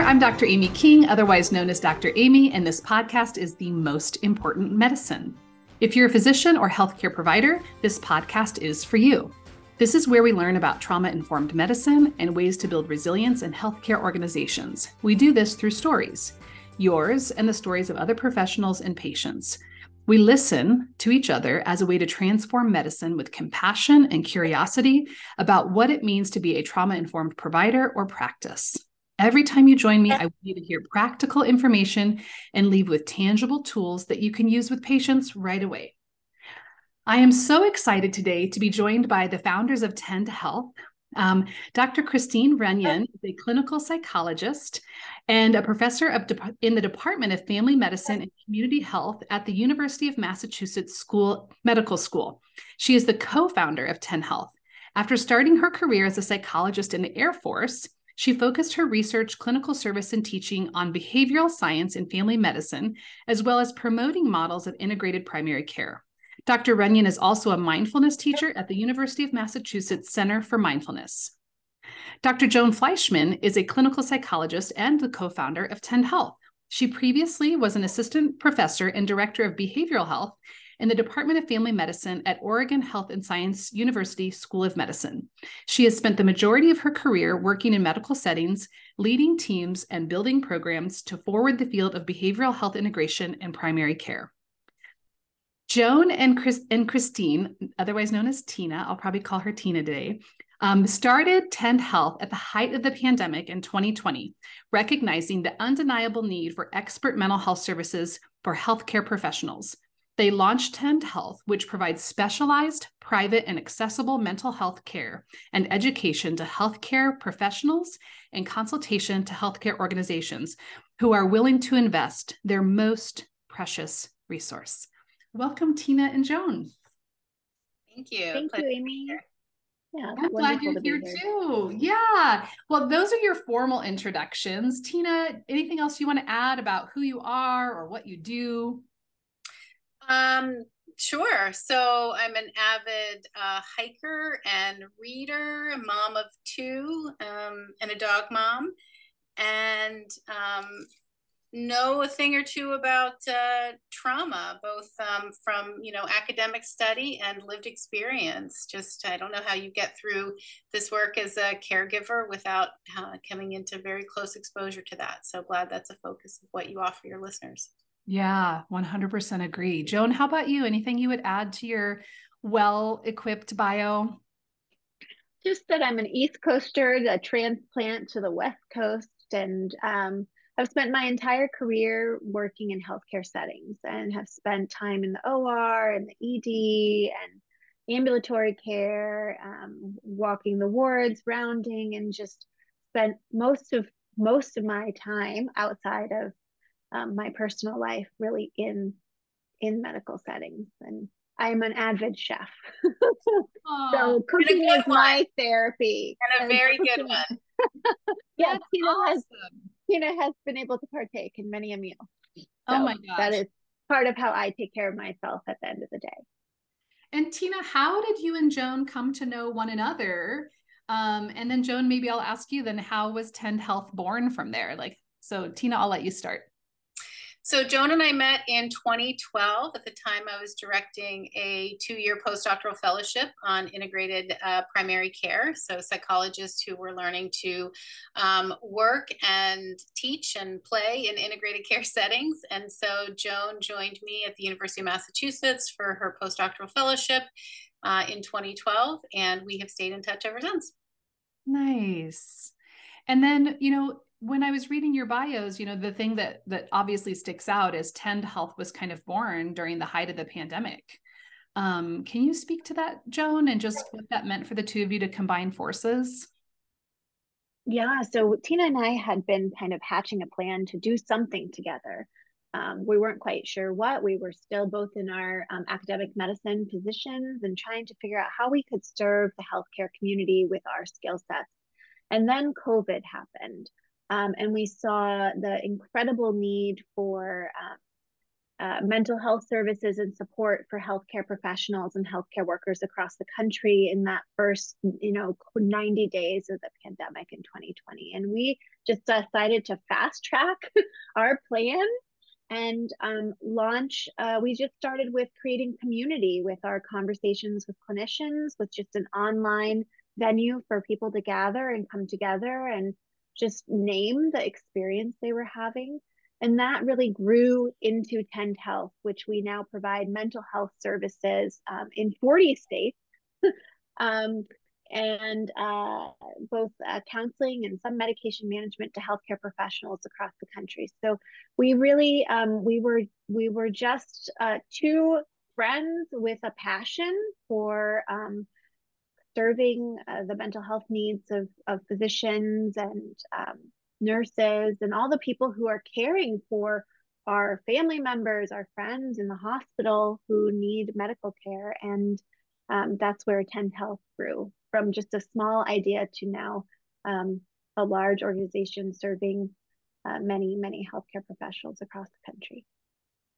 there, I'm Dr. Amy King, otherwise known as Dr. Amy, and this podcast is The Most Important Medicine. If you're a physician or healthcare provider, this podcast is for you. This is where we learn about trauma informed medicine and ways to build resilience in healthcare organizations. We do this through stories, yours and the stories of other professionals and patients. We listen to each other as a way to transform medicine with compassion and curiosity about what it means to be a trauma informed provider or practice. Every time you join me, I want you to hear practical information and leave with tangible tools that you can use with patients right away. I am so excited today to be joined by the founders of Tend Health. Um, Dr. Christine Runyan is a clinical psychologist and a professor of de- in the Department of Family Medicine and Community Health at the University of Massachusetts School Medical School. She is the co-founder of Tend Health. After starting her career as a psychologist in the Air Force, she focused her research, clinical service, and teaching on behavioral science and family medicine, as well as promoting models of integrated primary care. Dr. Runyan is also a mindfulness teacher at the University of Massachusetts Center for Mindfulness. Dr. Joan Fleishman is a clinical psychologist and the co founder of Tend Health. She previously was an assistant professor and director of behavioral health in the Department of Family Medicine at Oregon Health and Science University School of Medicine. She has spent the majority of her career working in medical settings, leading teams, and building programs to forward the field of behavioral health integration and primary care. Joan and, Chris, and Christine, otherwise known as Tina, I'll probably call her Tina today, um, started Tend Health at the height of the pandemic in 2020, recognizing the undeniable need for expert mental health services for healthcare professionals. They launched Tend Health, which provides specialized, private, and accessible mental health care and education to healthcare professionals and consultation to healthcare organizations who are willing to invest their most precious resource. Welcome, Tina and Joan. Thank you. Thank you, Amy. Yeah, I'm glad you're here, here too. Yeah. Well, those are your formal introductions. Tina, anything else you want to add about who you are or what you do? Um, sure. So I'm an avid uh, hiker and reader, mom of two, um, and a dog mom, and um, know a thing or two about uh, trauma, both um, from you know academic study and lived experience. Just I don't know how you get through this work as a caregiver without uh, coming into very close exposure to that. So glad that's a focus of what you offer your listeners. Yeah, 100% agree. Joan, how about you? Anything you would add to your well equipped bio? Just that I'm an East Coaster, a transplant to the West Coast, and um, I've spent my entire career working in healthcare settings and have spent time in the OR and the ED and ambulatory care, um, walking the wards, rounding, and just spent most of most of my time outside of um, my personal life really in in medical settings. And i'm an avid chef. So cooking is one. my therapy and a and very cooking. good one. Yeah tina awesome. has tina has been able to partake in many a meal. So oh my gosh. that is part of how i take care of myself at the end of the day. And tina how did you and joan come to know one another? Um, and then joan maybe i'll ask you then how was tend health born from there? Like so tina i'll let you start so Joan and I met in 2012. At the time, I was directing a two-year postdoctoral fellowship on integrated uh, primary care. So psychologists who were learning to um, work and teach and play in integrated care settings. And so Joan joined me at the University of Massachusetts for her postdoctoral fellowship uh, in 2012, and we have stayed in touch ever since. Nice. And then, you know, when I was reading your bios, you know, the thing that that obviously sticks out is Tend Health was kind of born during the height of the pandemic. Um, can you speak to that, Joan, and just what that meant for the two of you to combine forces? Yeah, so Tina and I had been kind of hatching a plan to do something together. Um, we weren't quite sure what. We were still both in our um, academic medicine positions and trying to figure out how we could serve the healthcare community with our skill sets. And then COVID happened. Um, and we saw the incredible need for uh, mental health services and support for healthcare professionals and healthcare workers across the country in that first, you know, 90 days of the pandemic in 2020. And we just decided to fast track our plan and um, launch. Uh, we just started with creating community with our conversations with clinicians, with just an online venue for people to gather and come together and just name the experience they were having and that really grew into Tend Health, which we now provide mental health services um, in 40 states. um, and uh, both uh, counseling and some medication management to healthcare professionals across the country. So we really um, we were we were just uh, two friends with a passion for um, serving uh, the mental health needs of, of physicians and um, nurses, and all the people who are caring for our family members, our friends in the hospital who need medical care. And um, that's where Tend Health grew from just a small idea to now um, a large organization serving uh, many, many healthcare professionals across the country.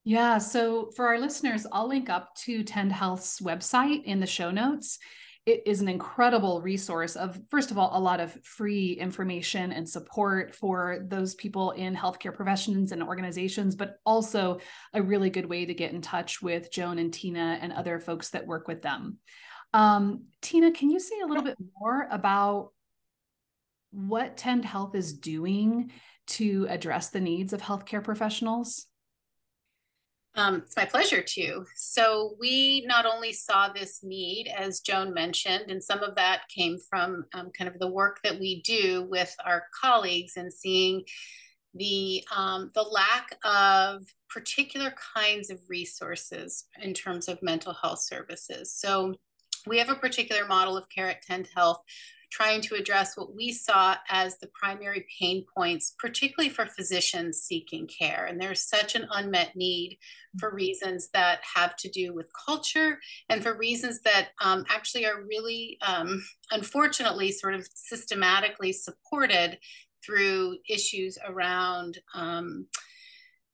Yeah. So for our listeners, I'll link up to Tend Health's website in the show notes it is an incredible resource of first of all a lot of free information and support for those people in healthcare professions and organizations but also a really good way to get in touch with joan and tina and other folks that work with them. Um, tina can you say a little bit more about what tend health is doing to address the needs of healthcare professionals um, it's my pleasure to. So, we not only saw this need, as Joan mentioned, and some of that came from um, kind of the work that we do with our colleagues and seeing the um, the lack of particular kinds of resources in terms of mental health services. So, we have a particular model of care at Tend Health trying to address what we saw as the primary pain points, particularly for physicians seeking care. And there's such an unmet need for reasons that have to do with culture and for reasons that um, actually are really, um, unfortunately, sort of systematically supported through issues around. Um,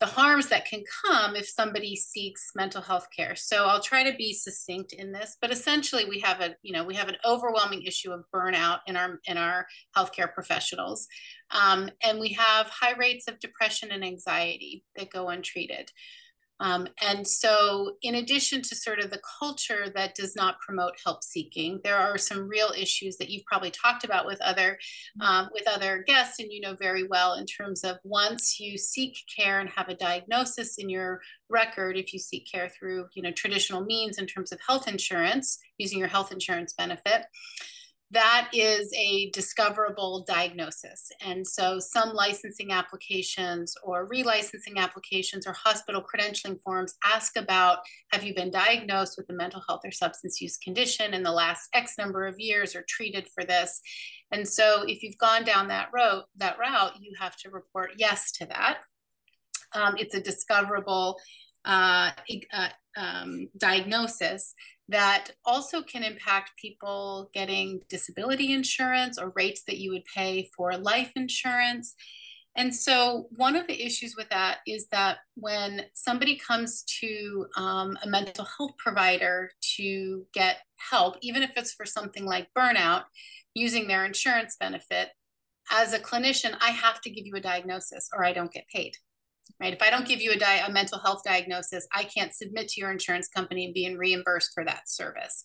the harms that can come if somebody seeks mental health care. So I'll try to be succinct in this, but essentially we have a, you know, we have an overwhelming issue of burnout in our in our healthcare professionals. Um, and we have high rates of depression and anxiety that go untreated. Um, and so, in addition to sort of the culture that does not promote help seeking, there are some real issues that you've probably talked about with other um, with other guests, and you know very well in terms of once you seek care and have a diagnosis in your record, if you seek care through you know traditional means in terms of health insurance, using your health insurance benefit that is a discoverable diagnosis. And so some licensing applications or relicensing applications or hospital credentialing forms ask about have you been diagnosed with a mental health or substance use condition in the last X number of years or treated for this. And so if you've gone down that road, that route, you have to report yes to that. Um, it's a discoverable uh, uh, um, diagnosis that also can impact people getting disability insurance or rates that you would pay for life insurance. And so, one of the issues with that is that when somebody comes to um, a mental health provider to get help, even if it's for something like burnout, using their insurance benefit, as a clinician, I have to give you a diagnosis or I don't get paid right? If I don't give you a, di- a mental health diagnosis, I can't submit to your insurance company and be reimbursed for that service.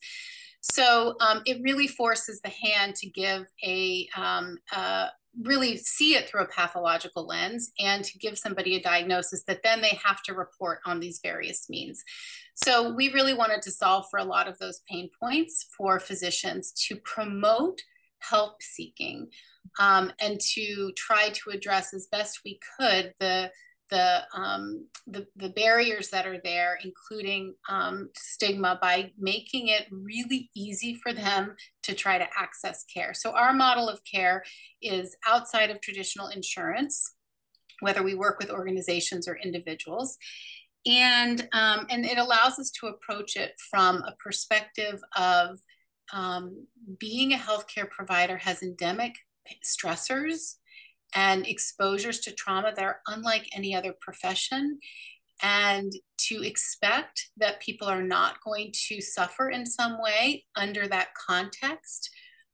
So um, it really forces the hand to give a um, uh, really see it through a pathological lens and to give somebody a diagnosis that then they have to report on these various means. So we really wanted to solve for a lot of those pain points for physicians to promote help seeking um, and to try to address as best we could the the, um, the, the barriers that are there, including um, stigma, by making it really easy for them to try to access care. So our model of care is outside of traditional insurance, whether we work with organizations or individuals. And, um, and it allows us to approach it from a perspective of um, being a healthcare provider has endemic stressors and exposures to trauma that are unlike any other profession. and to expect that people are not going to suffer in some way under that context.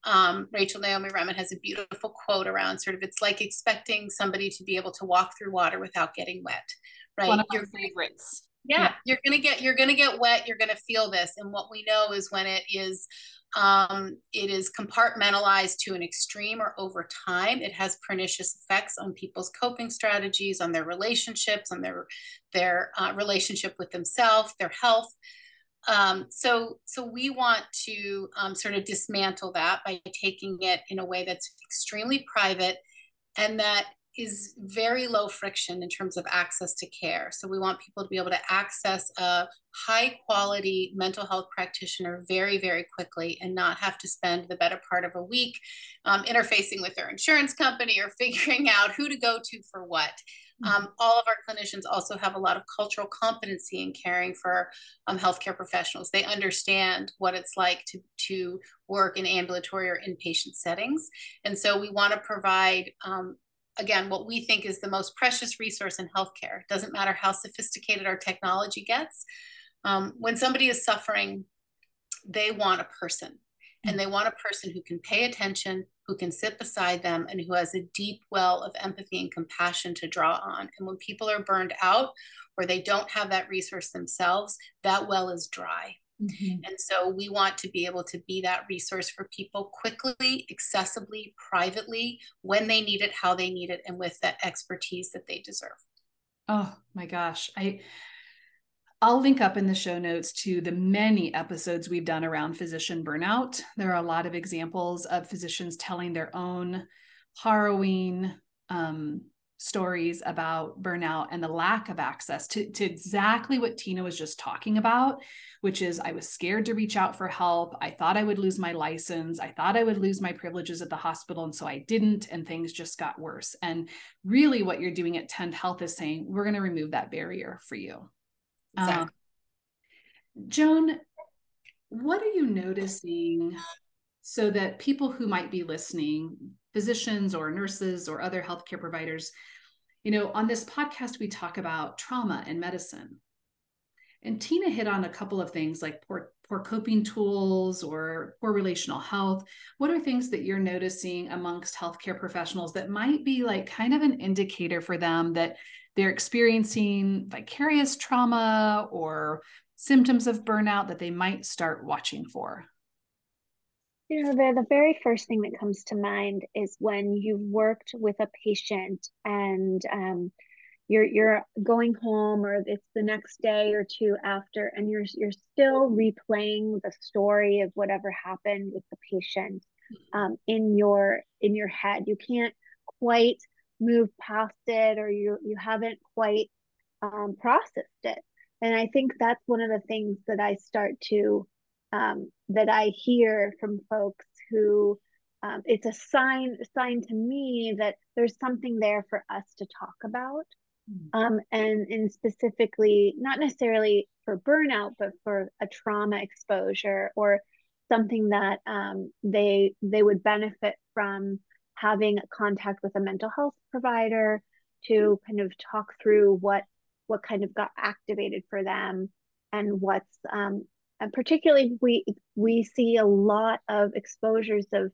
Um, Rachel Naomi Remen has a beautiful quote around sort of it's like expecting somebody to be able to walk through water without getting wet, right? One of your favorites. Yeah, yeah, you're gonna get you're gonna get wet. You're gonna feel this, and what we know is when it is um, it is compartmentalized to an extreme or over time. It has pernicious effects on people's coping strategies, on their relationships, on their their uh, relationship with themselves, their health. Um, so, so we want to um, sort of dismantle that by taking it in a way that's extremely private and that is very low friction in terms of access to care. So we want people to be able to access a high quality mental health practitioner very, very quickly and not have to spend the better part of a week um, interfacing with their insurance company or figuring out who to go to for what. Mm-hmm. Um, all of our clinicians also have a lot of cultural competency in caring for um, healthcare professionals. They understand what it's like to, to work in ambulatory or inpatient settings. And so we want to provide um, again, what we think is the most precious resource in healthcare. It doesn't matter how sophisticated our technology gets. Um, when somebody is suffering, they want a person and they want a person who can pay attention, who can sit beside them, and who has a deep well of empathy and compassion to draw on. And when people are burned out or they don't have that resource themselves, that well is dry. Mm-hmm. And so we want to be able to be that resource for people quickly, accessibly, privately, when they need it, how they need it, and with that expertise that they deserve. Oh my gosh. I I'll link up in the show notes to the many episodes we've done around physician burnout. There are a lot of examples of physicians telling their own harrowing um, stories about burnout and the lack of access to, to exactly what Tina was just talking about, which is I was scared to reach out for help. I thought I would lose my license. I thought I would lose my privileges at the hospital. And so I didn't, and things just got worse. And really, what you're doing at Tend Health is saying, we're going to remove that barrier for you. Exactly. Um, Joan, what are you noticing so that people who might be listening physicians or nurses or other healthcare providers. You know, on this podcast, we talk about trauma and medicine. And Tina hit on a couple of things like poor, poor coping tools or poor relational health. What are things that you're noticing amongst healthcare professionals that might be like kind of an indicator for them that they're experiencing vicarious trauma or symptoms of burnout that they might start watching for? You know, the, the very first thing that comes to mind is when you've worked with a patient and um, you're you're going home or it's the next day or two after and you're you're still replaying the story of whatever happened with the patient um, in your in your head. You can't quite move past it or you you haven't quite um, processed it. And I think that's one of the things that I start to um, that I hear from folks who um, it's a sign sign to me that there's something there for us to talk about. Hmm. Um, and and specifically not necessarily for burnout, but for a trauma exposure or something that um, they they would benefit from having contact with a mental health provider to kind of talk through what what kind of got activated for them and what's um, and particularly we we see a lot of exposures of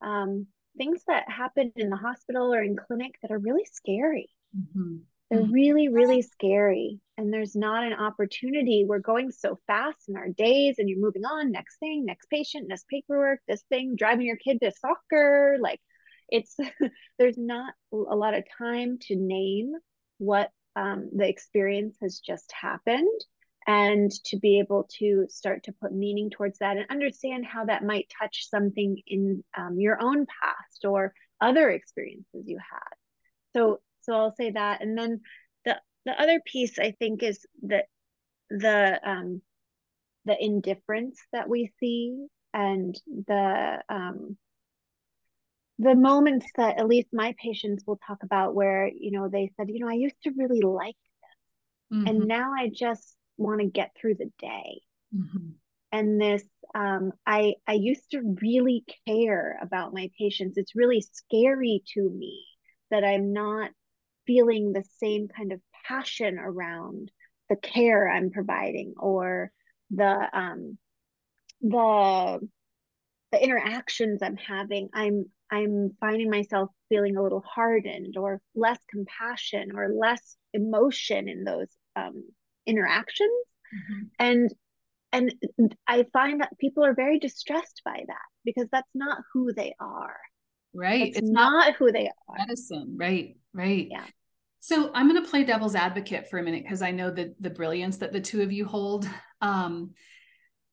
um, things that happen in the hospital or in clinic that are really scary. Mm-hmm. They're mm-hmm. really, really scary. And there's not an opportunity. We're going so fast in our days, and you're moving on, next thing, next patient, next paperwork, this thing, driving your kid to soccer. Like it's, there's not a lot of time to name what um, the experience has just happened and to be able to start to put meaning towards that and understand how that might touch something in um, your own past or other experiences you had so so i'll say that and then the the other piece i think is that the um the indifference that we see and the um the moments that at least my patients will talk about where you know they said you know i used to really like this mm-hmm. and now i just want to get through the day. Mm-hmm. And this, um, I I used to really care about my patients. It's really scary to me that I'm not feeling the same kind of passion around the care I'm providing or the um the the interactions I'm having, I'm I'm finding myself feeling a little hardened or less compassion or less emotion in those um, interactions. Mm-hmm. And and I find that people are very distressed by that because that's not who they are. Right. It's, it's not, not who they are. Medicine. Right. Right. Yeah. So I'm going to play devil's advocate for a minute because I know the the brilliance that the two of you hold. Um,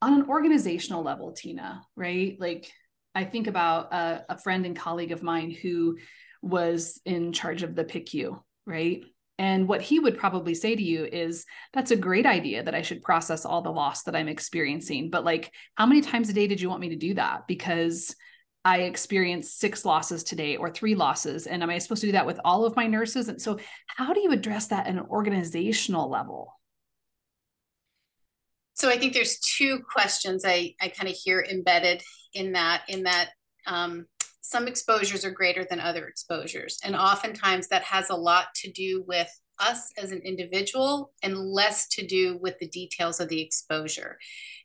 on an organizational level, Tina, right? Like I think about a, a friend and colleague of mine who was in charge of the PICU, right? And what he would probably say to you is, that's a great idea that I should process all the loss that I'm experiencing. But like, how many times a day did you want me to do that? Because I experienced six losses today or three losses. And am I supposed to do that with all of my nurses? And so, how do you address that at an organizational level? So I think there's two questions I, I kind of hear embedded in that, in that um, some exposures are greater than other exposures. And oftentimes that has a lot to do with us as an individual and less to do with the details of the exposure.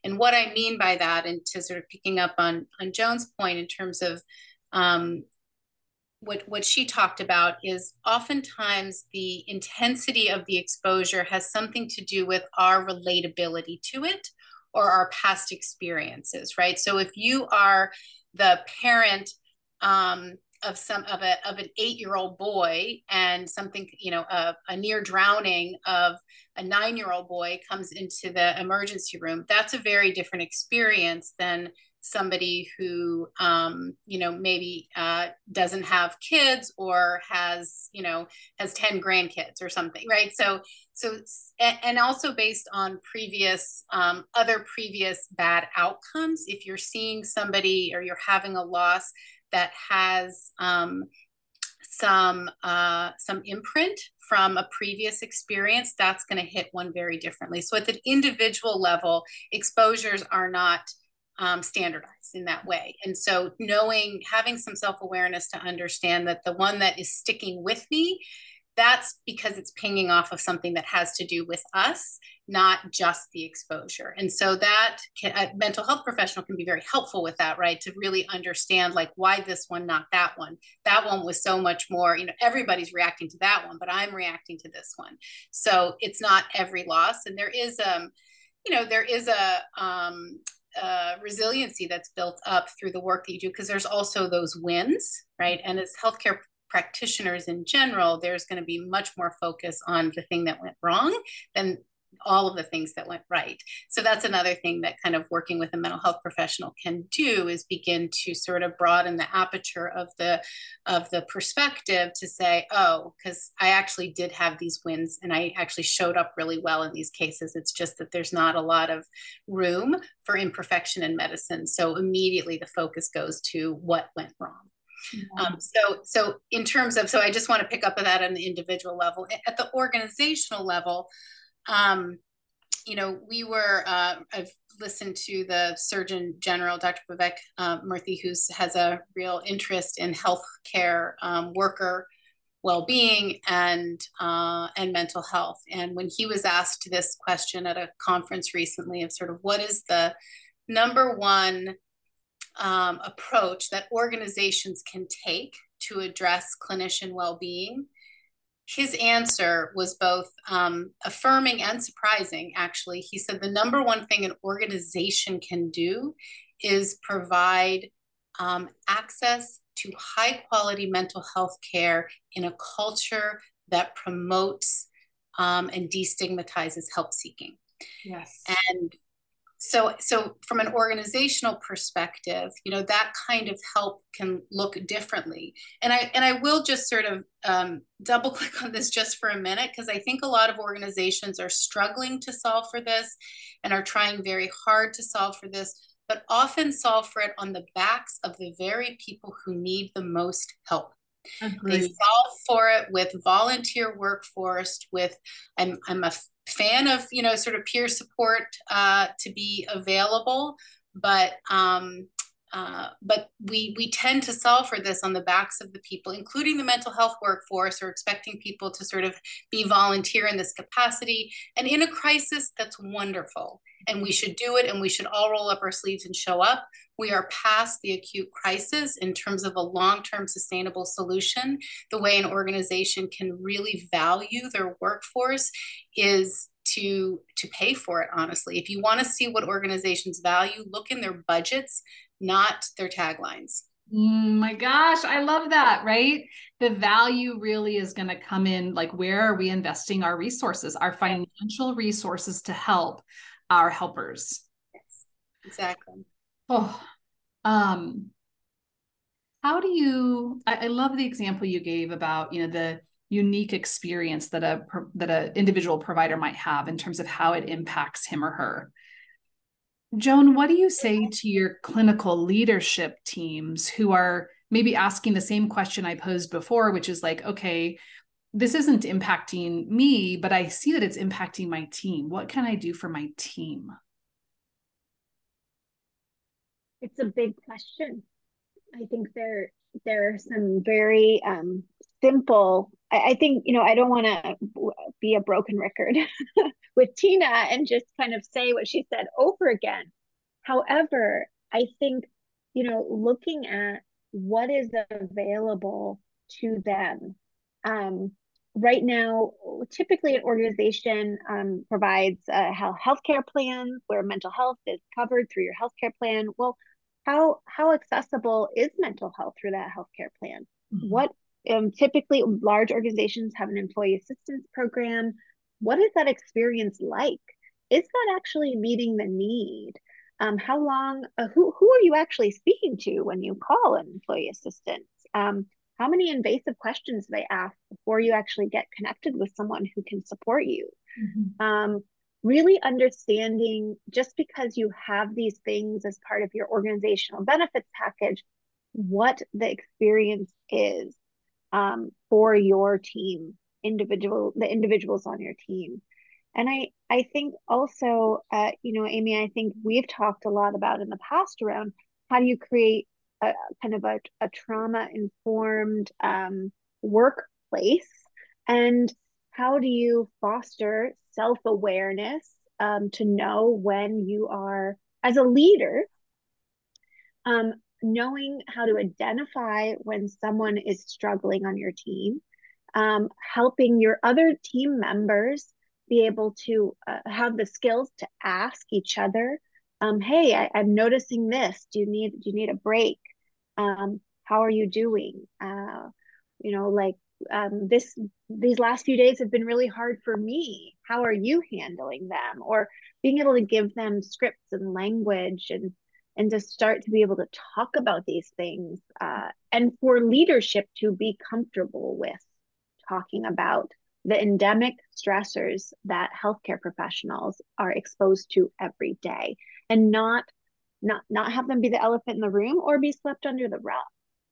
And what I mean by that, and to sort of picking up on, on Joan's point in terms of um, what what she talked about is oftentimes the intensity of the exposure has something to do with our relatability to it or our past experiences right so if you are the parent um, of some of a of an eight year old boy and something you know a, a near drowning of a nine year old boy comes into the emergency room that's a very different experience than somebody who um, you know maybe uh, doesn't have kids or has you know has 10 grandkids or something right? So so and also based on previous um, other previous bad outcomes if you're seeing somebody or you're having a loss that has um, some uh, some imprint from a previous experience that's going to hit one very differently so at the individual level exposures are not um, standardized in that way. And so, knowing, having some self awareness to understand that the one that is sticking with me, that's because it's pinging off of something that has to do with us, not just the exposure. And so, that can, a mental health professional can be very helpful with that, right? To really understand, like, why this one, not that one. That one was so much more, you know, everybody's reacting to that one, but I'm reacting to this one. So, it's not every loss. And there is, um, you know, there is a, um, uh, resiliency that's built up through the work that you do because there's also those wins right and as healthcare practitioners in general there's going to be much more focus on the thing that went wrong than all of the things that went right. So that's another thing that kind of working with a mental health professional can do is begin to sort of broaden the aperture of the of the perspective to say, oh, because I actually did have these wins and I actually showed up really well in these cases. It's just that there's not a lot of room for imperfection in medicine. So immediately the focus goes to what went wrong. Um, so, so in terms of, so I just want to pick up on that on the individual level. At the organizational level, um, you know, we were, uh, I've listened to the Surgeon General, Dr. Vivek uh, Murthy, who has a real interest in healthcare um, worker well-being and uh, and mental health. And when he was asked this question at a conference recently of sort of what is the number one um, approach that organizations can take to address clinician well-being, his answer was both um, affirming and surprising, actually. He said the number one thing an organization can do is provide um, access to high quality mental health care in a culture that promotes um, and destigmatizes help seeking. Yes. And so so from an organizational perspective you know that kind of help can look differently. And i and i will just sort of um, double click on this just for a minute because i think a lot of organizations are struggling to solve for this and are trying very hard to solve for this but often solve for it on the backs of the very people who need the most help Agreed. They solve for it with volunteer workforce, with I'm I'm a fan of you know sort of peer support uh, to be available, but um, uh, but we we tend to solve for this on the backs of the people, including the mental health workforce, or expecting people to sort of be volunteer in this capacity. And in a crisis, that's wonderful, and we should do it, and we should all roll up our sleeves and show up. We are past the acute crisis in terms of a long-term sustainable solution. The way an organization can really value their workforce is to to pay for it honestly if you want to see what organizations value look in their budgets not their taglines. Mm, my gosh, I love that, right? The value really is going to come in like where are we investing our resources, our financial resources to help our helpers. Yes, exactly. Oh, um, how do you I, I love the example you gave about, you know, the unique experience that a that an individual provider might have in terms of how it impacts him or her Joan, what do you say to your clinical leadership teams who are maybe asking the same question I posed before, which is like, okay, this isn't impacting me, but I see that it's impacting my team. What can I do for my team? It's a big question. I think there there are some very um, simple. I, I think you know I don't want to be a broken record with Tina and just kind of say what she said over again. However, I think, you know, looking at what is available to them. Um, right now, typically an organization um, provides a healthcare plan where mental health is covered through your healthcare plan. Well, how how accessible is mental health through that healthcare plan? Mm-hmm. What um, typically large organizations have an employee assistance program what is that experience like? Is that actually meeting the need? Um, how long, uh, who, who are you actually speaking to when you call an employee assistance? Um, how many invasive questions do they ask before you actually get connected with someone who can support you? Mm-hmm. Um, really understanding just because you have these things as part of your organizational benefits package, what the experience is um, for your team individual the individuals on your team. And i i think also uh, you know amy i think we've talked a lot about in the past around how do you create a kind of a, a trauma informed um, workplace? And how do you foster self-awareness um, to know when you are as a leader um, knowing how to identify when someone is struggling on your team um, helping your other team members be able to uh, have the skills to ask each other um, hey I, am noticing this. Do you need do you need a break? Um, how are you doing? Uh, you know like um, this these last few days have been really hard for me. How are you handling them? Or being able to give them scripts and language and and to start to be able to talk about these things uh, and for leadership to be comfortable with talking about the endemic stressors that healthcare professionals are exposed to every day and not not not have them be the elephant in the room or be swept under the rug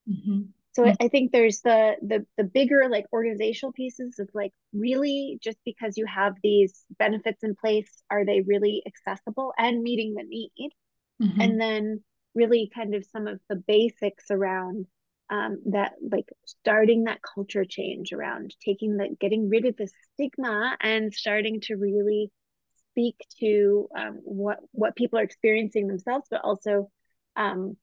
mm-hmm. so mm-hmm. I, I think there's the the the bigger like organizational pieces of like really just because you have these benefits in place are they really accessible and meeting the need mm-hmm. and then really kind of some of the basics around um, that like starting that culture change around taking the getting rid of the stigma and starting to really speak to um, what what people are experiencing themselves but also um,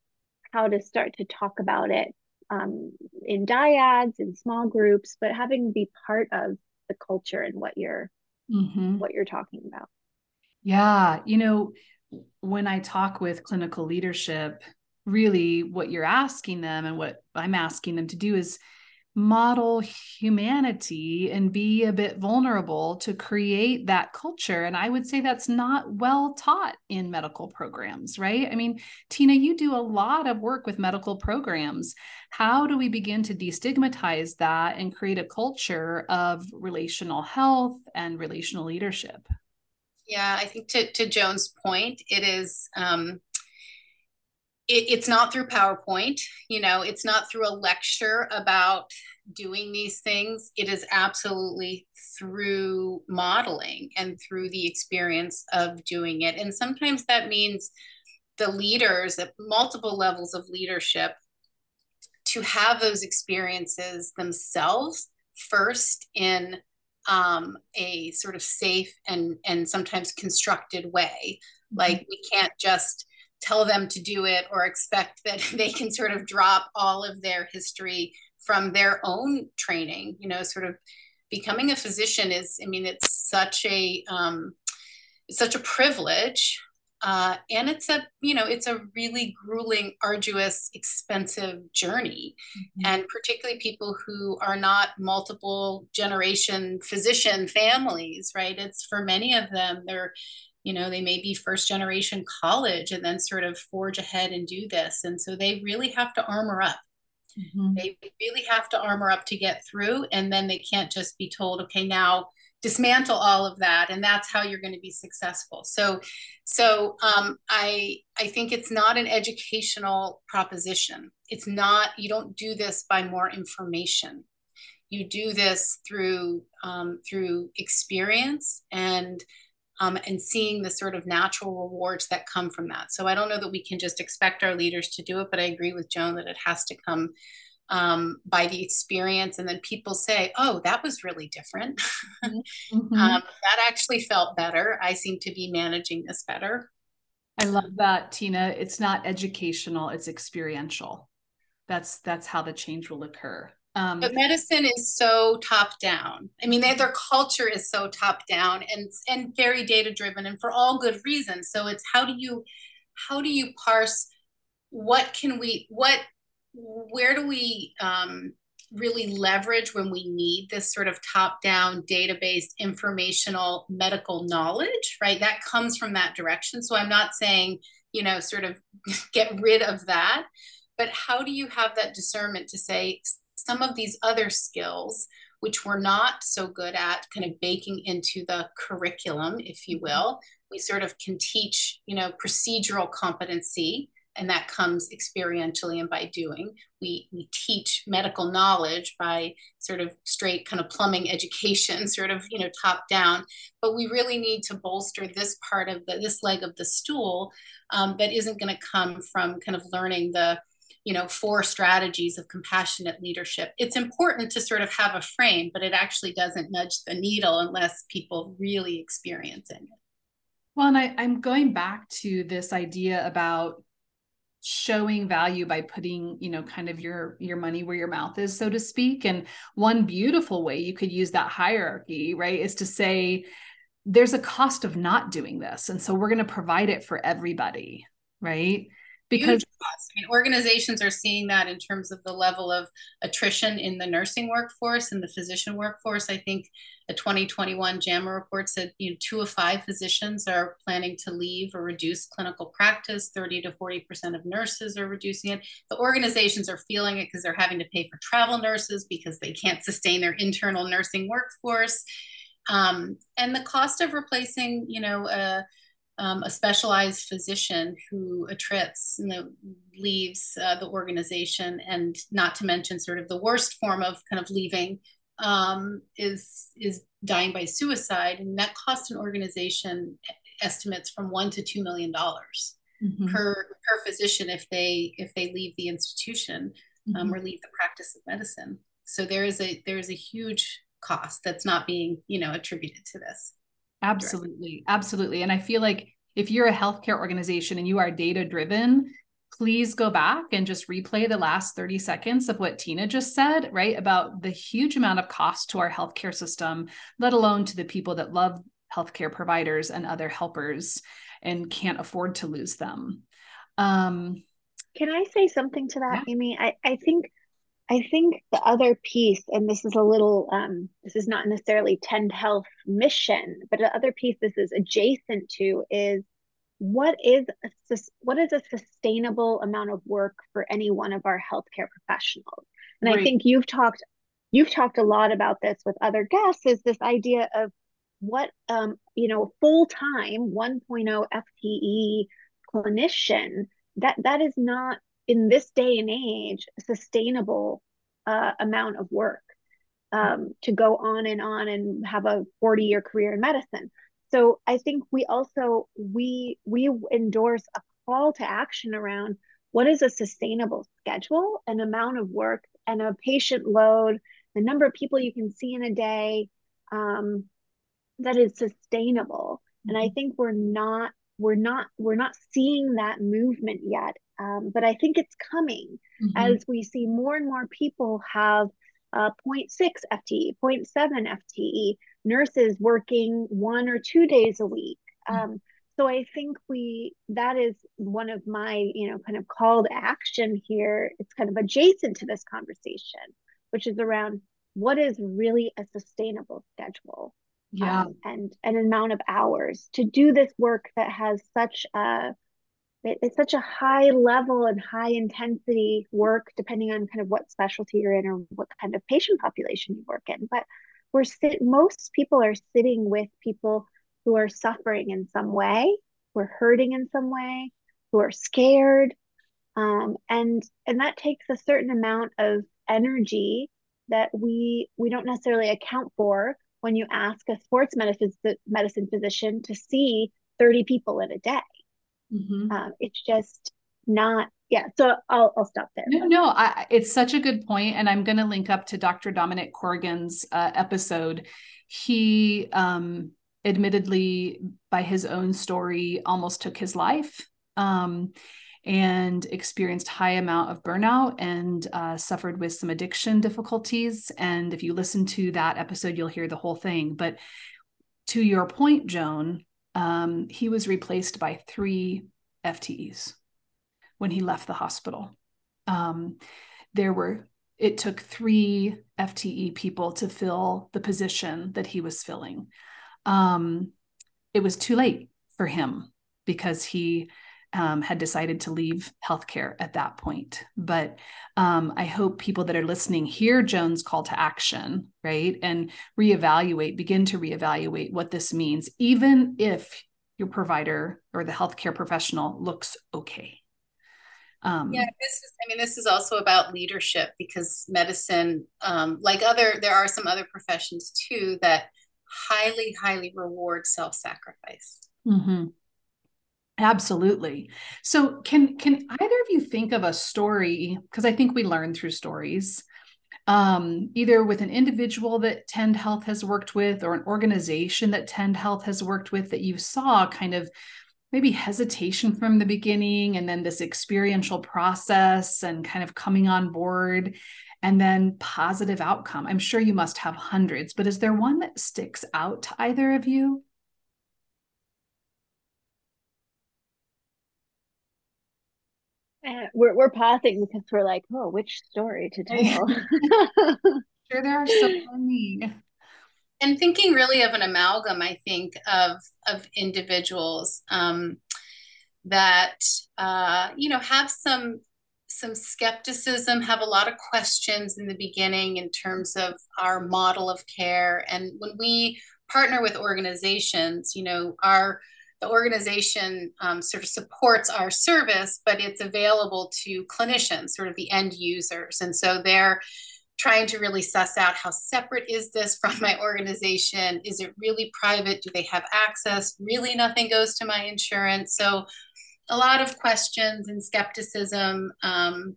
how to start to talk about it um, in dyads in small groups but having be part of the culture and what you're mm-hmm. what you're talking about yeah you know when i talk with clinical leadership really what you're asking them and what I'm asking them to do is model humanity and be a bit vulnerable to create that culture. And I would say that's not well taught in medical programs, right? I mean, Tina, you do a lot of work with medical programs. How do we begin to destigmatize that and create a culture of relational health and relational leadership? Yeah, I think to, to Joan's point, it is um, it, it's not through PowerPoint, you know, it's not through a lecture about doing these things. It is absolutely through modeling and through the experience of doing it. And sometimes that means the leaders at multiple levels of leadership to have those experiences themselves first in um, a sort of safe and and sometimes constructed way. Mm-hmm. Like we can't just tell them to do it or expect that they can sort of drop all of their history from their own training. You know, sort of becoming a physician is, I mean, it's such a um, it's such a privilege uh, and it's a you know it's a really grueling arduous expensive journey. Mm-hmm. and particularly people who are not multiple generation physician families right? It's for many of them they're you know they may be first generation college and then sort of forge ahead and do this. And so they really have to armor up. Mm-hmm. they really have to armor up to get through. And then they can't just be told okay now dismantle all of that and that's how you're going to be successful. So so um, i i think it's not an educational proposition. It's not you don't do this by more information. You do this through um, through experience and um, and seeing the sort of natural rewards that come from that. So i don't know that we can just expect our leaders to do it but i agree with joan that it has to come um, by the experience. And then people say, oh, that was really different. Mm-hmm. um, that actually felt better. I seem to be managing this better. I love that, Tina. It's not educational, it's experiential. That's that's how the change will occur. Um, but medicine is so top down. I mean, they, their culture is so top down and and very data driven, and for all good reasons. So it's how do you how do you parse what can we what where do we um, really leverage when we need this sort of top down data-based informational medical knowledge right that comes from that direction so i'm not saying you know sort of get rid of that but how do you have that discernment to say some of these other skills which we're not so good at kind of baking into the curriculum if you mm-hmm. will we sort of can teach you know procedural competency and that comes experientially and by doing. We, we teach medical knowledge by sort of straight kind of plumbing education, sort of, you know, top down. But we really need to bolster this part of the, this leg of the stool um, that isn't going to come from kind of learning the, you know, four strategies of compassionate leadership. It's important to sort of have a frame, but it actually doesn't nudge the needle unless people really experience it. Well, and I, I'm going back to this idea about showing value by putting you know kind of your your money where your mouth is so to speak. And one beautiful way you could use that hierarchy right is to say there's a cost of not doing this and so we're going to provide it for everybody right because I mean, organizations are seeing that in terms of the level of attrition in the nursing workforce and the physician workforce. I think a 2021 JAMA report said you know, two of five physicians are planning to leave or reduce clinical practice. 30 to 40 percent of nurses are reducing it. The organizations are feeling it because they're having to pay for travel nurses because they can't sustain their internal nursing workforce. Um, and the cost of replacing, you know, a um, a specialized physician who attrits you know, leaves uh, the organization, and not to mention sort of the worst form of kind of leaving um, is is dying by suicide, and that costs an organization estimates from one to two million dollars mm-hmm. per per physician if they if they leave the institution um, mm-hmm. or leave the practice of medicine. So there is a there is a huge cost that's not being you know attributed to this. Absolutely. Absolutely. And I feel like if you're a healthcare organization and you are data driven, please go back and just replay the last 30 seconds of what Tina just said, right? About the huge amount of cost to our healthcare system, let alone to the people that love healthcare providers and other helpers and can't afford to lose them. Um, Can I say something to that, yeah. Amy? I, I think I think the other piece, and this is a little, um, this is not necessarily Tend Health mission, but the other piece this is adjacent to is what is a, what is a sustainable amount of work for any one of our healthcare professionals? And right. I think you've talked you've talked a lot about this with other guests. Is this idea of what um, you know full time 1.0 FTE clinician that that is not in this day and age sustainable uh, amount of work um, to go on and on and have a 40 year career in medicine so i think we also we we endorse a call to action around what is a sustainable schedule, an amount of work, and a patient load, the number of people you can see in a day um, that is sustainable. And I mm-hmm. think we're not we're not we're not seeing that movement yet. Um, but I think it's coming mm-hmm. as we see more and more people have uh, 0.6 FTE, 0.7 FTE, nurses working one or two days a week. Mm-hmm. Um, so I think we that is one of my you know kind of call to action here. It's kind of adjacent to this conversation, which is around what is really a sustainable schedule yeah um, and, and an amount of hours to do this work that has such a it's such a high level and high intensity work depending on kind of what specialty you're in or what kind of patient population you work in. But we're sit most people are sitting with people who are suffering in some way who are hurting in some way who are scared um, and and that takes a certain amount of energy that we we don't necessarily account for when you ask a sports medicine medicine physician to see 30 people in a day mm-hmm. um, it's just not yeah so i'll, I'll stop there. No no I, it's such a good point and i'm going to link up to dr dominic corrigan's uh, episode. He um admittedly by his own story almost took his life um and experienced high amount of burnout and uh, suffered with some addiction difficulties and if you listen to that episode you'll hear the whole thing. But to your point joan um, he was replaced by three ftes when he left the hospital. Um, there were it took three fte people to fill the position that he was filling. Um, it was too late for him because he um, had decided to leave healthcare at that point. But um, I hope people that are listening hear Joan's call to action, right? And reevaluate, begin to reevaluate what this means, even if your provider or the healthcare professional looks okay. Um, yeah, this is, I mean, this is also about leadership because medicine, um, like other, there are some other professions too that highly, highly reward self sacrifice. Mm-hmm. Absolutely. So can can either of you think of a story because I think we learn through stories um, either with an individual that Tend Health has worked with or an organization that Tend Health has worked with that you saw kind of maybe hesitation from the beginning and then this experiential process and kind of coming on board and then positive outcome. I'm sure you must have hundreds, but is there one that sticks out to either of you? we're we're pausing because we're like, oh, which story to tell? sure, there are so many. And thinking really of an amalgam, I think of of individuals um, that uh, you know have some some skepticism, have a lot of questions in the beginning in terms of our model of care, and when we partner with organizations, you know, our the organization um, sort of supports our service, but it's available to clinicians, sort of the end users. And so they're trying to really suss out how separate is this from my organization? Is it really private? Do they have access? Really, nothing goes to my insurance. So, a lot of questions and skepticism. Um,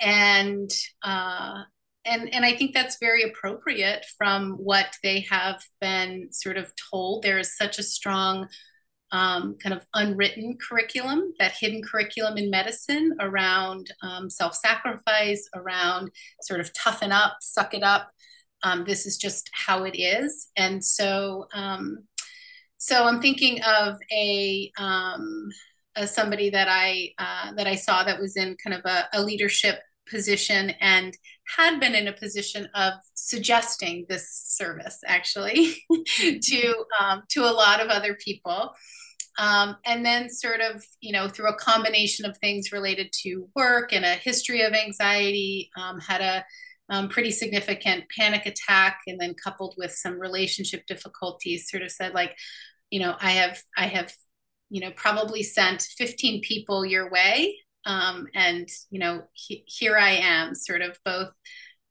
and uh, and and I think that's very appropriate from what they have been sort of told. There is such a strong um, kind of unwritten curriculum, that hidden curriculum in medicine around um, self sacrifice, around sort of toughen up, suck it up. Um, this is just how it is. And so, um, so I'm thinking of a, um, a somebody that I uh, that I saw that was in kind of a, a leadership position and had been in a position of suggesting this service actually to um, to a lot of other people um, and then sort of you know through a combination of things related to work and a history of anxiety um, had a um, pretty significant panic attack and then coupled with some relationship difficulties sort of said like you know i have i have you know probably sent 15 people your way um, and you know he, here i am sort of both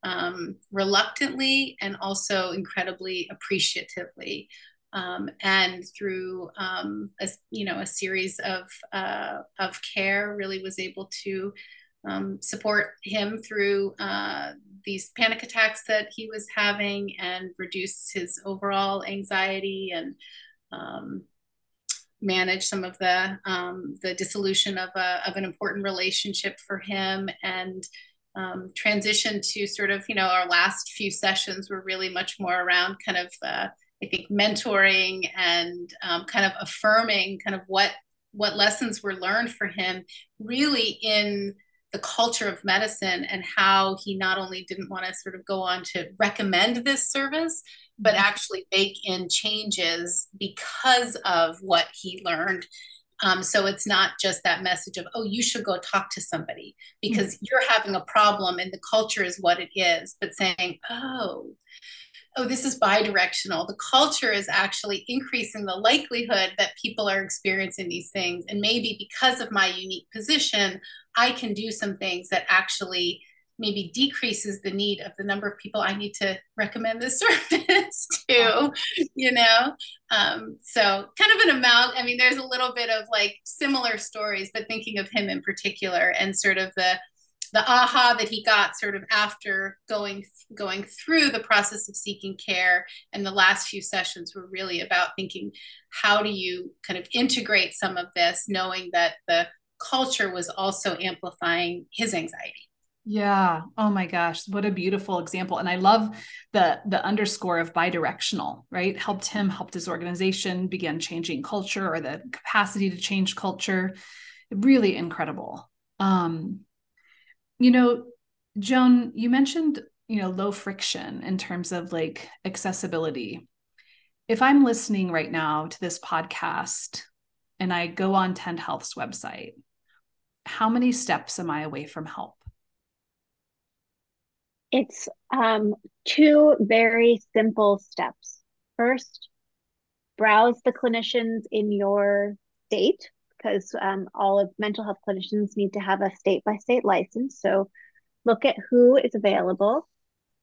um, reluctantly and also incredibly appreciatively um, and through um, a, you know a series of uh, of care, really was able to um, support him through uh, these panic attacks that he was having and reduce his overall anxiety and um, manage some of the um, the dissolution of a, of an important relationship for him and um, transition to sort of you know our last few sessions were really much more around kind of uh, I think mentoring and um, kind of affirming kind of what what lessons were learned for him really in the culture of medicine and how he not only didn't want to sort of go on to recommend this service, but mm-hmm. actually bake in changes because of what he learned. Um, so it's not just that message of, oh, you should go talk to somebody because mm-hmm. you're having a problem and the culture is what it is, but saying, oh, oh, this is bidirectional. The culture is actually increasing the likelihood that people are experiencing these things. And maybe because of my unique position, I can do some things that actually maybe decreases the need of the number of people I need to recommend this service to, you know? Um, so kind of an amount, I mean, there's a little bit of like similar stories, but thinking of him in particular and sort of the the aha that he got sort of after going going through the process of seeking care. And the last few sessions were really about thinking how do you kind of integrate some of this knowing that the culture was also amplifying his anxiety? Yeah. Oh my gosh. What a beautiful example. And i love the the underscore of bidirectional right? Helped him helped his organization begin changing culture or the capacity to change culture. Really incredible. Um you know, Joan, you mentioned, you know, low friction in terms of like accessibility. If I'm listening right now to this podcast and I go on Tend Health's website, how many steps am I away from help? It's um, two very simple steps. First, browse the clinicians in your state because um, all of mental health clinicians need to have a state by state license. So look at who is available,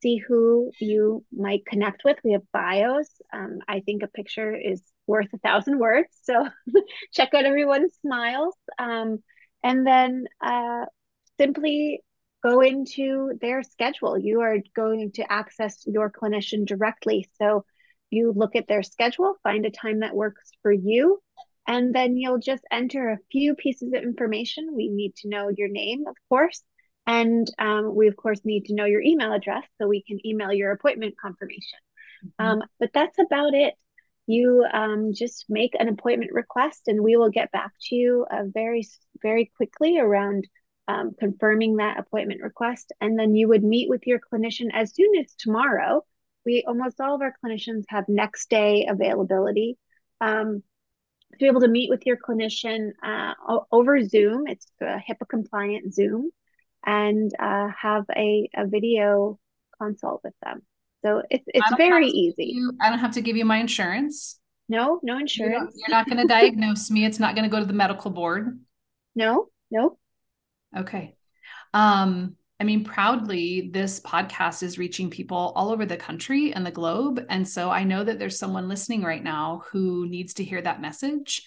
see who you might connect with. We have bios. Um, I think a picture is worth a thousand words. So check out everyone's smiles. Um, and then uh, simply go into their schedule. You are going to access your clinician directly. So you look at their schedule, find a time that works for you, and then you'll just enter a few pieces of information. We need to know your name, of course. And um, we, of course, need to know your email address so we can email your appointment confirmation. Mm-hmm. Um, but that's about it. You um, just make an appointment request and we will get back to you uh, very, very quickly around um, confirming that appointment request. And then you would meet with your clinician as soon as tomorrow. We almost all of our clinicians have next day availability. Um, to be able to meet with your clinician uh, over Zoom. It's a HIPAA compliant Zoom and uh, have a, a video consult with them. So it's it's very easy. You, I don't have to give you my insurance. No, no insurance. You're, you're not going to diagnose me. It's not going to go to the medical board. No, no. Okay. Um, I mean, proudly, this podcast is reaching people all over the country and the globe. And so I know that there's someone listening right now who needs to hear that message.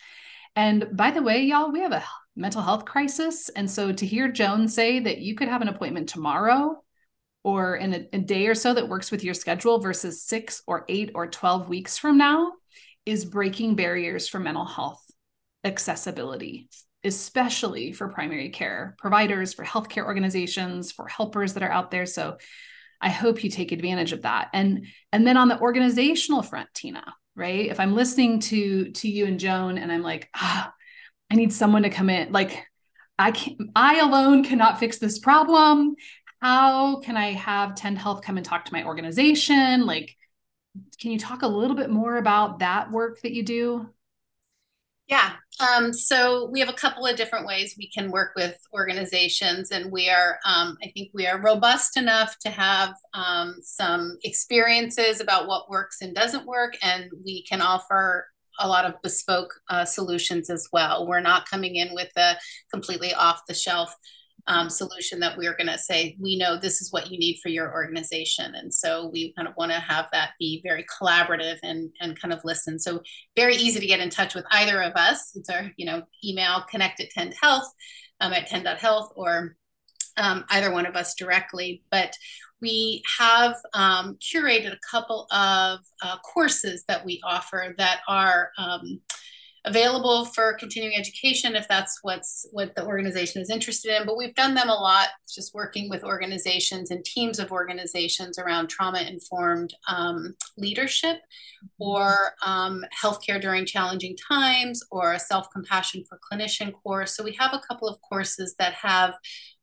And by the way, y'all, we have a mental health crisis. And so to hear Joan say that you could have an appointment tomorrow or in a, a day or so that works with your schedule versus six or eight or 12 weeks from now is breaking barriers for mental health accessibility especially for primary care providers, for healthcare organizations, for helpers that are out there. So I hope you take advantage of that. And and then on the organizational front, Tina, right? If I'm listening to to you and Joan and I'm like, ah, I need someone to come in, like I can I alone cannot fix this problem. How can I have Tend Health come and talk to my organization? Like, can you talk a little bit more about that work that you do? Yeah. Um, so we have a couple of different ways we can work with organizations, and we are, um, I think, we are robust enough to have um, some experiences about what works and doesn't work, and we can offer a lot of bespoke uh, solutions as well. We're not coming in with a completely off the shelf um, solution that we're going to say we know this is what you need for your organization. And so we kind of want to have that be very collaborative and and kind of listen. So very easy to get in touch with either of us. It's our you know email connect at tend health um, at tend.health or um, either one of us directly. But we have um, curated a couple of uh, courses that we offer that are um, available for continuing education if that's what's what the organization is interested in. But we've done them a lot just working with organizations and teams of organizations around trauma informed um, leadership or um, healthcare during challenging times or a self-compassion for clinician course. So we have a couple of courses that have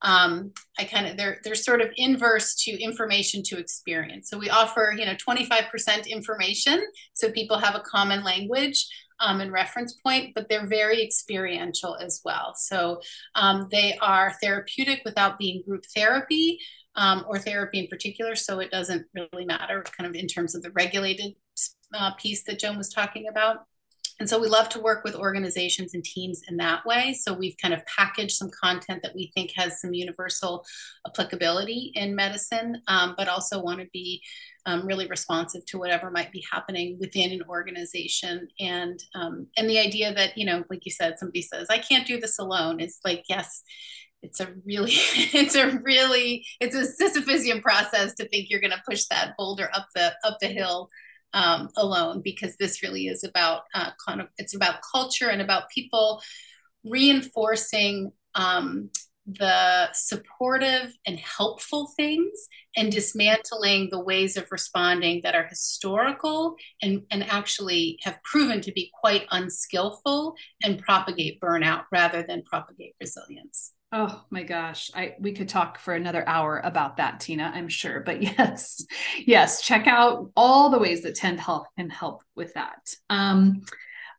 um, i kind of they're they're sort of inverse to information to experience so we offer you know 25% information so people have a common language um, and reference point, but they're very experiential as well. So um, they are therapeutic without being group therapy um, or therapy in particular. So it doesn't really matter, kind of in terms of the regulated uh, piece that Joan was talking about. And so we love to work with organizations and teams in that way. So we've kind of packaged some content that we think has some universal applicability in medicine, um, but also want to be um, really responsive to whatever might be happening within an organization. And um, and the idea that you know, like you said, somebody says, "I can't do this alone." It's like yes. It's a really, it's a really, it's a Sisyphusian process to think you're going to push that boulder up the up the hill um, alone because this really is about uh, kind of it's about culture and about people reinforcing um, the supportive and helpful things and dismantling the ways of responding that are historical and, and actually have proven to be quite unskillful and propagate burnout rather than propagate resilience. Oh my gosh, I we could talk for another hour about that, Tina, I'm sure. But yes, yes, check out all the ways that Tend Health can help with that. Um,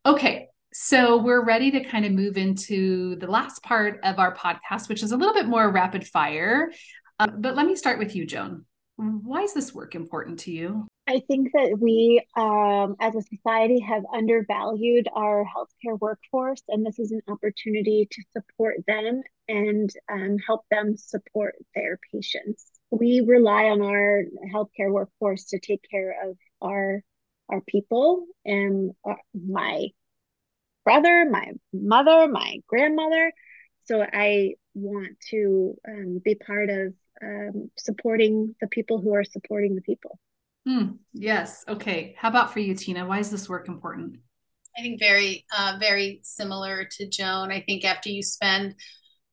okay, so we're ready to kind of move into the last part of our podcast, which is a little bit more rapid fire. Um, but let me start with you, Joan. Why is this work important to you? I think that we, um, as a society, have undervalued our healthcare workforce, and this is an opportunity to support them and um, help them support their patients. We rely on our healthcare workforce to take care of our our people, and uh, my brother, my mother, my grandmother. So I want to um, be part of um, supporting the people who are supporting the people. Hmm. Yes. Okay. How about for you, Tina? Why is this work important? I think very, uh, very similar to Joan. I think after you spend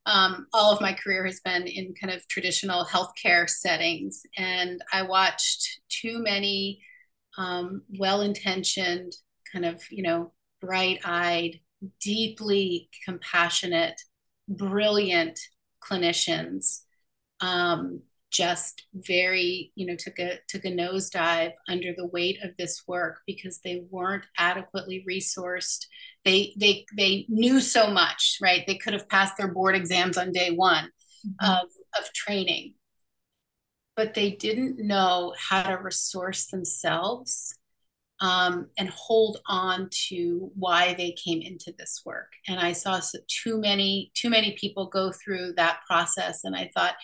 um, all of my career has been in kind of traditional healthcare settings, and I watched too many um, well-intentioned, kind of you know, bright-eyed, deeply compassionate, brilliant clinicians um, just very you know took a took a nosedive under the weight of this work because they weren't adequately resourced. They they they knew so much right? They could have passed their board exams on day one mm-hmm. of, of training. But they didn't know how to resource themselves um, and hold on to why they came into this work. And i saw so too many too many people go through that process and i thought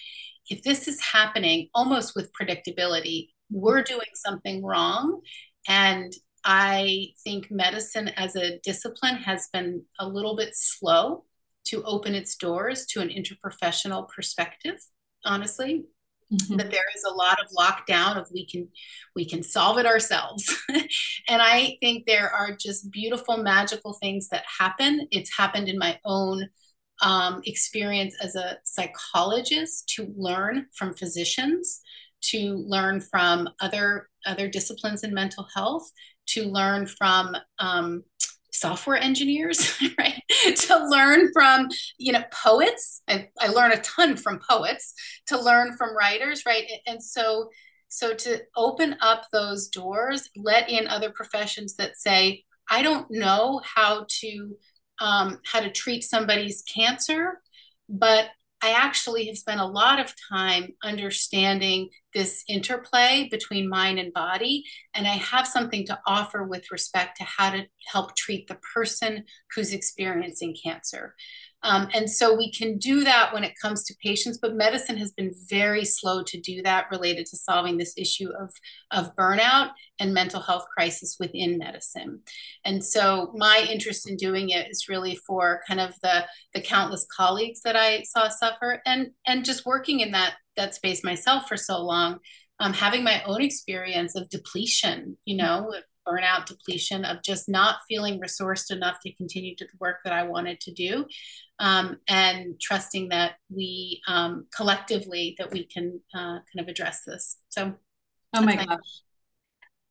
if this is happening almost with predictability, we're doing something wrong. And I think medicine as a discipline has been a little bit slow to open its doors to an interprofessional perspective, honestly. Mm-hmm. That there is a lot of lockdown of we can we can solve it ourselves. and I think there are just beautiful, magical things that happen. It's happened in my own um, experience as a psychologist to learn from physicians, to learn from other other disciplines in mental health, to learn from um, software engineers, right? to learn from you know poets. I, I learn a ton from poets. To learn from writers, right? And so so to open up those doors, let in other professions that say, I don't know how to um, how to treat somebody's cancer, but I actually have spent a lot of time understanding this interplay between mind and body and i have something to offer with respect to how to help treat the person who's experiencing cancer um, and so we can do that when it comes to patients, but medicine has been very slow to do that related to solving this issue of, of burnout and mental health crisis within medicine. And so my interest in doing it is really for kind of the, the countless colleagues that I saw suffer and, and just working in that, that space myself for so long, um, having my own experience of depletion, you know, burnout depletion of just not feeling resourced enough to continue to the work that I wanted to do um, and trusting that we um, collectively that we can uh, kind of address this. So, oh my gosh,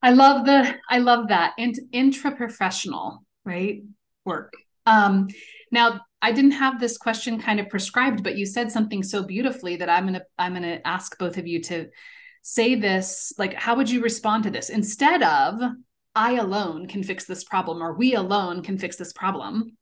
I love the I love that and intra professional right work. Um, now, I didn't have this question kind of prescribed, but you said something so beautifully that I'm gonna I'm gonna ask both of you to say this. Like, how would you respond to this instead of I alone can fix this problem or we alone can fix this problem?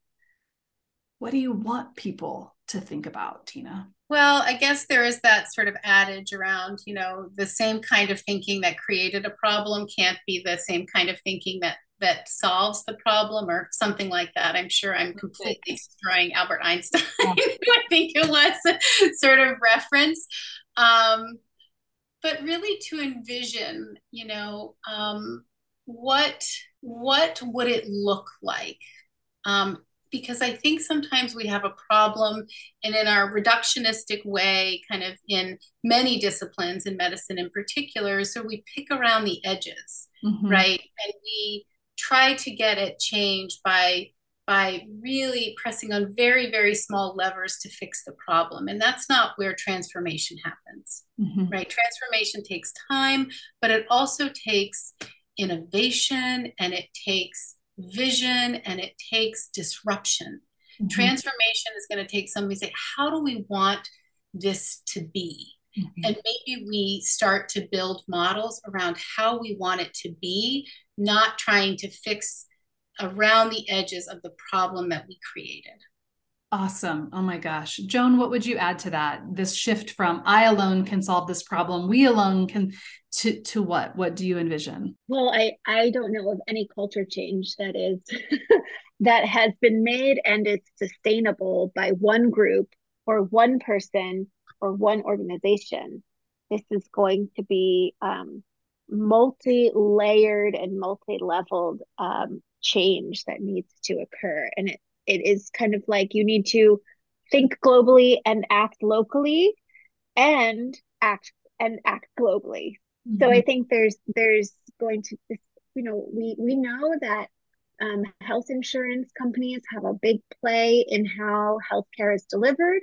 What do you want people to think about, Tina? Well, I guess there is that sort of adage around, you know, the same kind of thinking that created a problem can't be the same kind of thinking that that solves the problem or something like that. I'm sure I'm completely destroying Albert Einstein. I think it was sort of reference. Um, but really to envision, you know, um, what what would it look like um, because I think sometimes we have a problem, and in our reductionistic way, kind of in many disciplines, in medicine in particular, so we pick around the edges, mm-hmm. right? And we try to get it changed by by really pressing on very very small levers to fix the problem and that's not where transformation happens mm-hmm. right transformation takes time but it also takes innovation and it takes vision and it takes disruption. Mm-hmm. Transformation is going to take somebody say, how do we want this to be? Mm-hmm. And maybe we start to build models around how we want it to be, not trying to fix around the edges of the problem that we created. Awesome. Oh my gosh. Joan, what would you add to that? This shift from I alone can solve this problem, we alone can to to what? What do you envision? Well, I I don't know of any culture change that is that has been made and is sustainable by one group or one person or one organization. This is going to be um, multi-layered and multi-leveled um, change that needs to occur, and it it is kind of like you need to think globally and act locally and act and act globally. Mm-hmm. so i think there's there's going to you know we we know that um, health insurance companies have a big play in how healthcare is delivered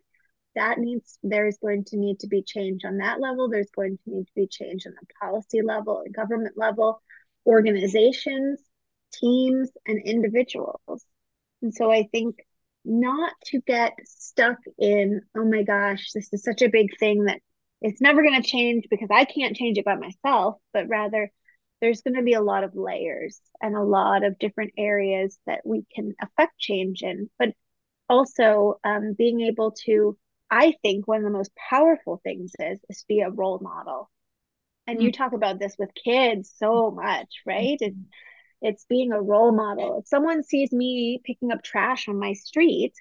that needs there's going to need to be change on that level there's going to need to be change on the policy level and government level organizations teams and individuals and so I think not to get stuck in, oh my gosh, this is such a big thing that it's never going to change because I can't change it by myself, but rather there's going to be a lot of layers and a lot of different areas that we can affect change in. But also um, being able to, I think one of the most powerful things is, is to be a role model. And mm-hmm. you mm. talk about this with kids so much, right? Mm-hmm. It's being a role model. If someone sees me picking up trash on my street,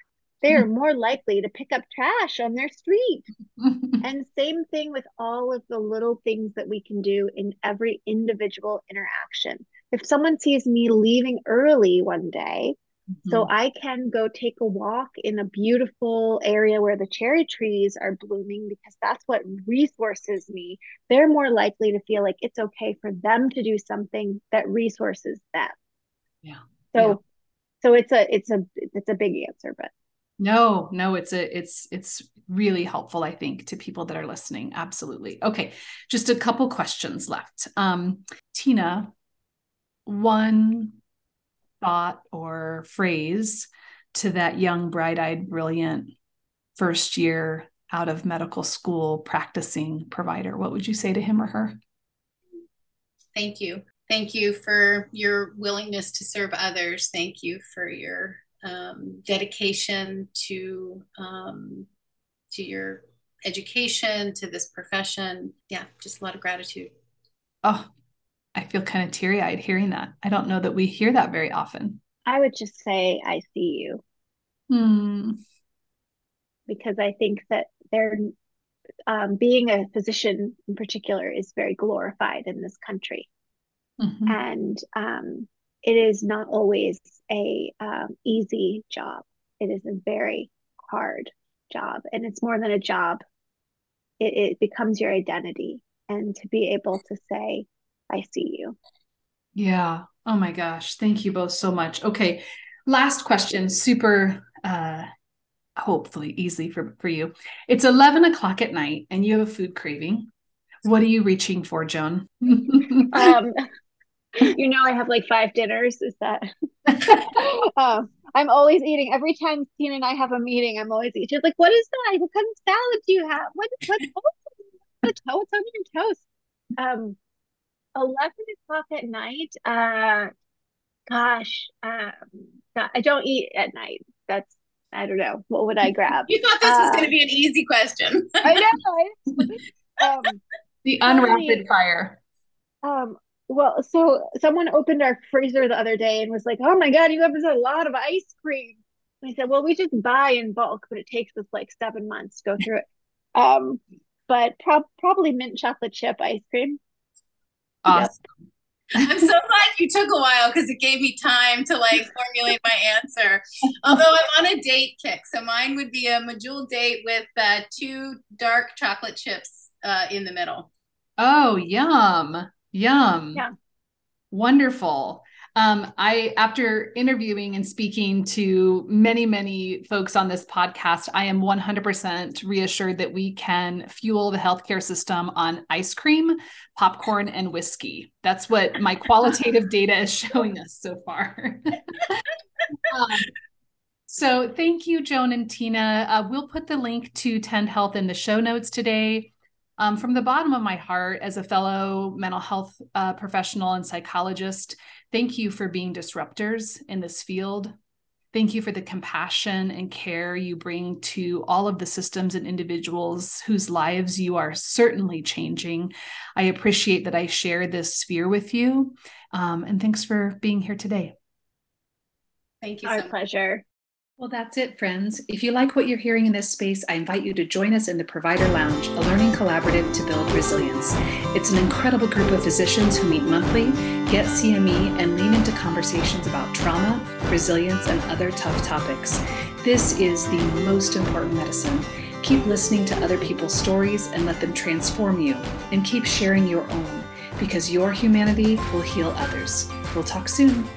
they're mm-hmm. more likely to pick up trash on their street. and same thing with all of the little things that we can do in every individual interaction. If someone sees me leaving early one day, Mm-hmm. So I can go take a walk in a beautiful area where the cherry trees are blooming because that's what resources me. They're more likely to feel like it's okay for them to do something that resources them. Yeah. So yeah. so it's a it's a it's a big answer, but no, no, it's a it's it's really helpful, I think, to people that are listening. Absolutely. Okay, just a couple questions left. Um, Tina, one thought or phrase to that young, bright eyed, brilliant first year out of medical school practicing provider? What would you say to him or her? Thank you. Thank you for your willingness to serve others. Thank you for your um, dedication to um, to your education to this profession. Yeah, just a lot of gratitude. Oh, I feel kind of teary eyed hearing that. I don't know that we hear that very often. I would just say, I see you. Hmm. Because I think that they're um, being a physician in particular is very glorified in this country. Mm-hmm. And um, it is not always a um, easy job. It is a very hard job, and it's more than a job. It, it becomes your identity, and to be able to say, "I see you." Yeah. Oh my gosh. Thank you both so much. Okay. Last question. Super. Uh, hopefully easy for for you. It's eleven o'clock at night, and you have a food craving. What are you reaching for, Joan? um, you know, I have like five dinners. Is that? uh, I'm always eating. Every time Tina and I have a meeting, I'm always eating. She's like, "What is that? What kind of salad do you have? What what what's what's on your toast?" Um, eleven o'clock at night. Uh, gosh, um, I don't eat at night. That's I don't know. What would I grab? You thought this uh, was going to be an easy question. I know. um, the unrapid fire. Um, well, so someone opened our freezer the other day and was like, "Oh my god, you have a lot of ice cream." And I said, "Well, we just buy in bulk, but it takes us like seven months to go through it." Um, but pro- probably mint chocolate chip ice cream. Awesome. Yep. I'm so glad you took a while because it gave me time to like formulate my answer. Although I'm on a date kick, so mine would be a medjool date with uh, two dark chocolate chips uh, in the middle. Oh, yum. Yum. Yeah. Wonderful. Um, I, after interviewing and speaking to many, many folks on this podcast, I am 100% reassured that we can fuel the healthcare system on ice cream, popcorn, and whiskey. That's what my qualitative data is showing us so far. um, so, thank you, Joan and Tina. Uh, we'll put the link to Tend Health in the show notes today. Um, from the bottom of my heart, as a fellow mental health uh, professional and psychologist, thank you for being disruptors in this field. Thank you for the compassion and care you bring to all of the systems and individuals whose lives you are certainly changing. I appreciate that I share this sphere with you. Um, and thanks for being here today. Thank you. Our so pleasure. Well, that's it, friends. If you like what you're hearing in this space, I invite you to join us in the Provider Lounge, a learning collaborative to build resilience. It's an incredible group of physicians who meet monthly, get CME, and lean into conversations about trauma, resilience, and other tough topics. This is the most important medicine. Keep listening to other people's stories and let them transform you, and keep sharing your own because your humanity will heal others. We'll talk soon.